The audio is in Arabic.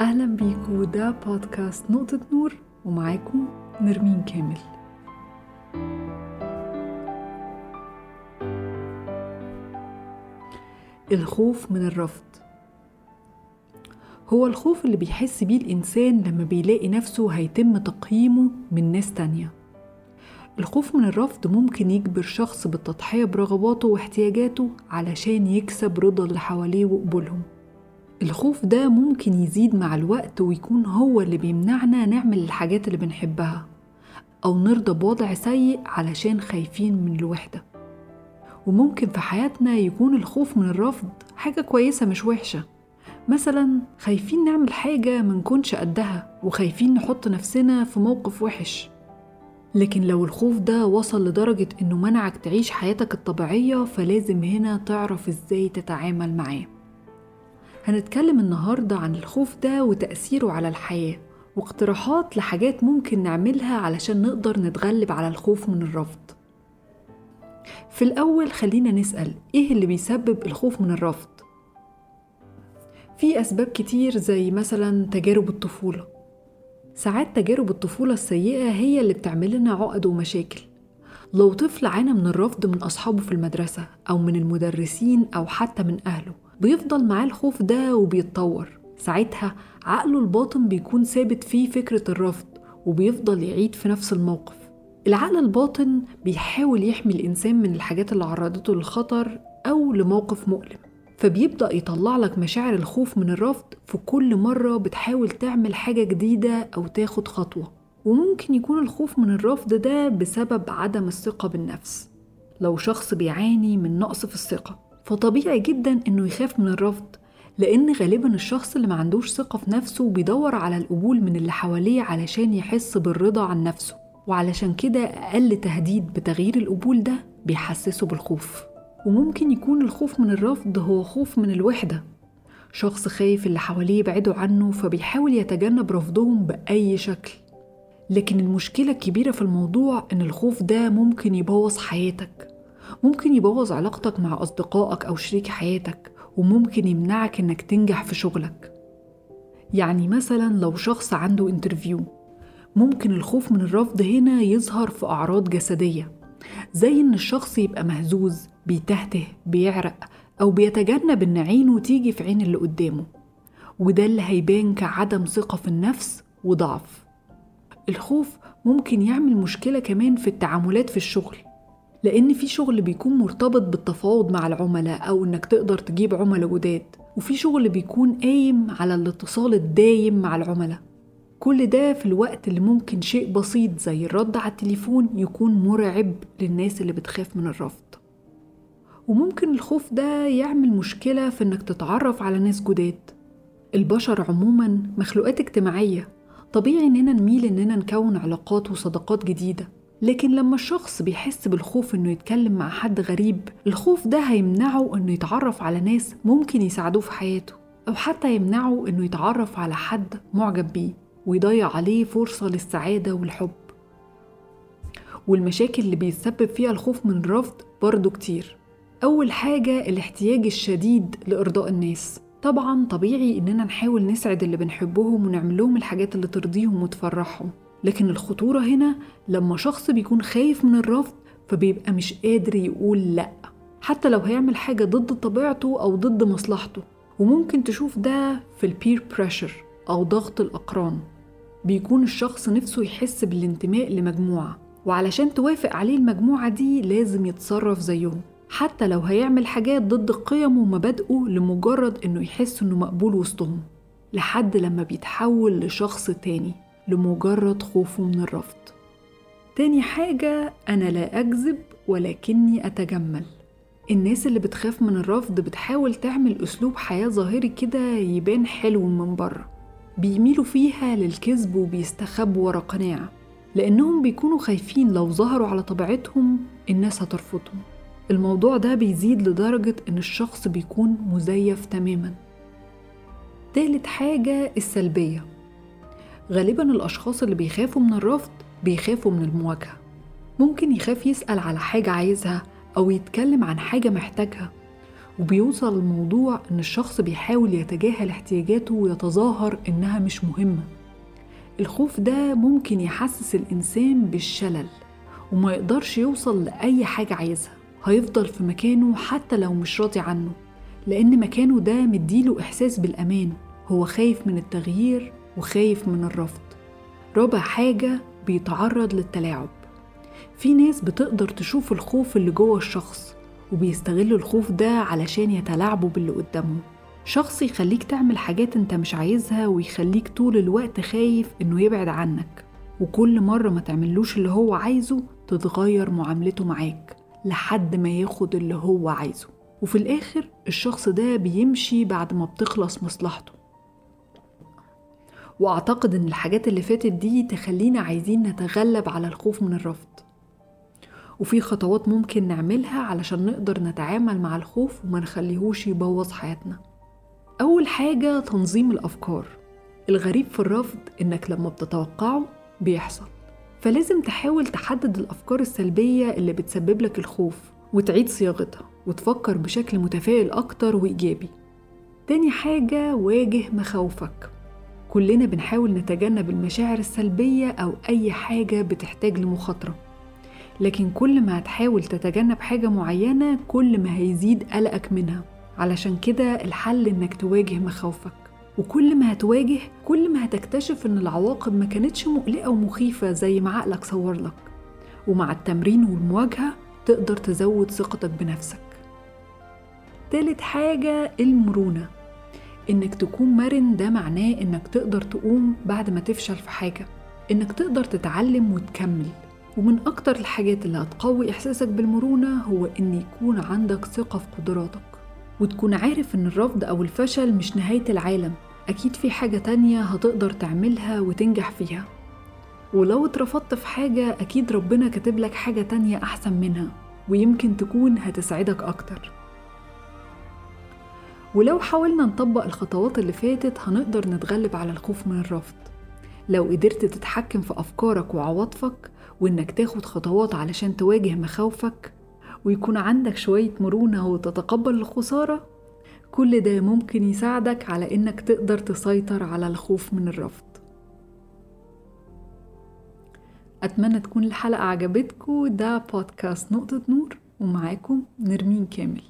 أهلا بيكم ده بودكاست نقطة نور ومعاكم نرمين كامل. الخوف من الرفض. هو الخوف اللي بيحس بيه الإنسان لما بيلاقي نفسه هيتم تقييمه من ناس تانية. الخوف من الرفض ممكن يجبر شخص بالتضحية برغباته واحتياجاته علشان يكسب رضا اللي حواليه وقبولهم الخوف ده ممكن يزيد مع الوقت ويكون هو اللي بيمنعنا نعمل الحاجات اللي بنحبها أو نرضى بوضع سيء علشان خايفين من الوحدة. وممكن في حياتنا يكون الخوف من الرفض حاجة كويسة مش وحشة. مثلا خايفين نعمل حاجة منكونش قدها وخايفين نحط نفسنا في موقف وحش. لكن لو الخوف ده وصل لدرجة إنه منعك تعيش حياتك الطبيعية فلازم هنا تعرف إزاي تتعامل معاه. هنتكلم النهاردة عن الخوف ده وتأثيره على الحياة واقتراحات لحاجات ممكن نعملها علشان نقدر نتغلب على الخوف من الرفض. في الأول خلينا نسأل إيه اللي بيسبب الخوف من الرفض؟ في أسباب كتير زي مثلا تجارب الطفولة. ساعات تجارب الطفولة السيئة هي اللي بتعمل لنا عقد ومشاكل. لو طفل عانى من الرفض من أصحابه في المدرسة أو من المدرسين أو حتى من أهله بيفضل معاه الخوف ده وبيتطور. ساعتها عقله الباطن بيكون ثابت فيه فكرة الرفض وبيفضل يعيد في نفس الموقف. العقل الباطن بيحاول يحمي الإنسان من الحاجات اللي عرضته للخطر أو لموقف مؤلم فبيبدأ يطلع لك مشاعر الخوف من الرفض في كل مرة بتحاول تعمل حاجة جديدة أو تاخد خطوة وممكن يكون الخوف من الرفض ده بسبب عدم الثقة بالنفس. لو شخص بيعاني من نقص في الثقة فطبيعي جدا إنه يخاف من الرفض لأن غالبا الشخص اللي ما عندوش ثقة في نفسه بيدور على القبول من اللي حواليه علشان يحس بالرضا عن نفسه وعلشان كده أقل تهديد بتغيير القبول ده بيحسسه بالخوف. وممكن يكون الخوف من الرفض هو خوف من الوحدة. شخص خايف اللي حواليه يبعدوا عنه فبيحاول يتجنب رفضهم بأي شكل. لكن المشكلة الكبيرة في الموضوع إن الخوف ده ممكن يبوظ حياتك. ممكن يبوظ علاقتك مع أصدقائك أو شريك حياتك وممكن يمنعك إنك تنجح في شغلك. يعني مثلا لو شخص عنده انترفيو ممكن الخوف من الرفض هنا يظهر في أعراض جسدية زي إن الشخص يبقى مهزوز بيتهته بيعرق أو بيتجنب إن عينه تيجي في عين اللي قدامه. وده اللي هيبان كعدم ثقة في النفس وضعف. الخوف ممكن يعمل مشكلة كمان في التعاملات في الشغل. لأن في شغل بيكون مرتبط بالتفاوض مع العملاء أو إنك تقدر تجيب عملاء جداد. وفي شغل بيكون قايم على الاتصال الدايم مع العملاء. كل ده في الوقت اللي ممكن شيء بسيط زي الرد على التليفون يكون مرعب للناس اللي بتخاف من الرفض. وممكن الخوف ده يعمل مشكلة في إنك تتعرف على ناس جداد. البشر عموما مخلوقات اجتماعية. طبيعي إننا نميل إننا نكون علاقات وصداقات جديدة. لكن لما الشخص بيحس بالخوف إنه يتكلم مع حد غريب الخوف ده هيمنعه إنه يتعرف على ناس ممكن يساعدوه في حياته أو حتى يمنعه إنه يتعرف على حد معجب بيه ويضيع عليه فرصة للسعادة والحب. والمشاكل اللي بيتسبب فيها الخوف من الرفض برضه كتير. أول حاجة الاحتياج الشديد لإرضاء الناس. طبعا طبيعي إننا نحاول نسعد اللي بنحبهم ونعمل لهم الحاجات اللي ترضيهم وتفرحهم. لكن الخطورة هنا لما شخص بيكون خايف من الرفض فبيبقى مش قادر يقول لأ حتى لو هيعمل حاجة ضد طبيعته أو ضد مصلحته. وممكن تشوف ده في البير بريشر أو ضغط الأقران. بيكون الشخص نفسه يحس بالانتماء لمجموعة وعلشان توافق عليه المجموعة دي لازم يتصرف زيهم. حتى لو هيعمل حاجات ضد قيمه ومبادئه لمجرد إنه يحس إنه مقبول وسطهم. لحد لما بيتحول لشخص تاني. لمجرد خوفه من الرفض. تاني حاجة أنا لا أكذب ولكني أتجمل. الناس اللي بتخاف من الرفض بتحاول تعمل أسلوب حياة ظاهري كده يبان حلو من بره. بيميلوا فيها للكذب وبيستخبوا ورا قناع لأنهم بيكونوا خايفين لو ظهروا على طبيعتهم الناس هترفضهم. الموضوع ده بيزيد لدرجة إن الشخص بيكون مزيف تماما. تالت حاجة السلبية. غالبا الأشخاص اللي بيخافوا من الرفض بيخافوا من المواجهة. ممكن يخاف يسأل على حاجة عايزها أو يتكلم عن حاجة محتاجها وبيوصل الموضوع إن الشخص بيحاول يتجاهل احتياجاته ويتظاهر إنها مش مهمة. الخوف ده ممكن يحسس الإنسان بالشلل وما يقدرش يوصل لأي حاجة عايزها. هيفضل في مكانه حتى لو مش راضي عنه لأن مكانه ده مديله إحساس بالأمان. هو خايف من التغيير وخايف من الرفض. رابع حاجة بيتعرض للتلاعب. في ناس بتقدر تشوف الخوف اللي جوه الشخص وبيستغلوا الخوف ده علشان يتلاعبوا باللي قدامهم. شخص يخليك تعمل حاجات انت مش عايزها ويخليك طول الوقت خايف انه يبعد عنك. وكل مرة ما تعملوش اللي هو عايزه تتغير معاملته معاك لحد ما ياخد اللي هو عايزه. وفي الآخر الشخص ده بيمشي بعد ما بتخلص مصلحته. وأعتقد إن الحاجات اللي فاتت دي تخلينا عايزين نتغلب على الخوف من الرفض. وفي خطوات ممكن نعملها علشان نقدر نتعامل مع الخوف وما نخليهوش يبوظ حياتنا. أول حاجة تنظيم الأفكار. الغريب في الرفض إنك لما بتتوقعه بيحصل. فلازم تحاول تحدد الأفكار السلبية اللي بتسبب لك الخوف وتعيد صياغتها وتفكر بشكل متفائل أكتر وإيجابي. تاني حاجة واجه مخاوفك. كلنا بنحاول نتجنب المشاعر السلبية أو أي حاجة بتحتاج لمخاطرة. لكن كل ما هتحاول تتجنب حاجة معينة كل ما هيزيد قلقك منها. علشان كده الحل إنك تواجه مخاوفك. وكل ما هتواجه كل ما هتكتشف إن العواقب ما كانتش مقلقة ومخيفة زي ما عقلك صورلك ومع التمرين والمواجهة تقدر تزود ثقتك بنفسك. تالت حاجة المرونة. إنك تكون مرن ده معناه إنك تقدر تقوم بعد ما تفشل في حاجة. إنك تقدر تتعلم وتكمل. ومن أكتر الحاجات اللي هتقوي إحساسك بالمرونة هو إن يكون عندك ثقة في قدراتك. وتكون عارف إن الرفض أو الفشل مش نهاية العالم. أكيد في حاجة تانية هتقدر تعملها وتنجح فيها. ولو اترفضت في حاجة أكيد ربنا كاتب لك حاجة تانية أحسن منها. ويمكن تكون هتسعدك أكتر. ولو حاولنا نطبق الخطوات اللي فاتت هنقدر نتغلب على الخوف من الرفض. لو قدرت تتحكم في أفكارك وعواطفك وإنك تاخد خطوات علشان تواجه مخاوفك ويكون عندك شوية مرونة وتتقبل الخسارة كل ده ممكن يساعدك على إنك تقدر تسيطر على الخوف من الرفض. أتمنى تكون الحلقة عجبتكم. ده بودكاست نقطة نور ومعاكم نرمين كامل.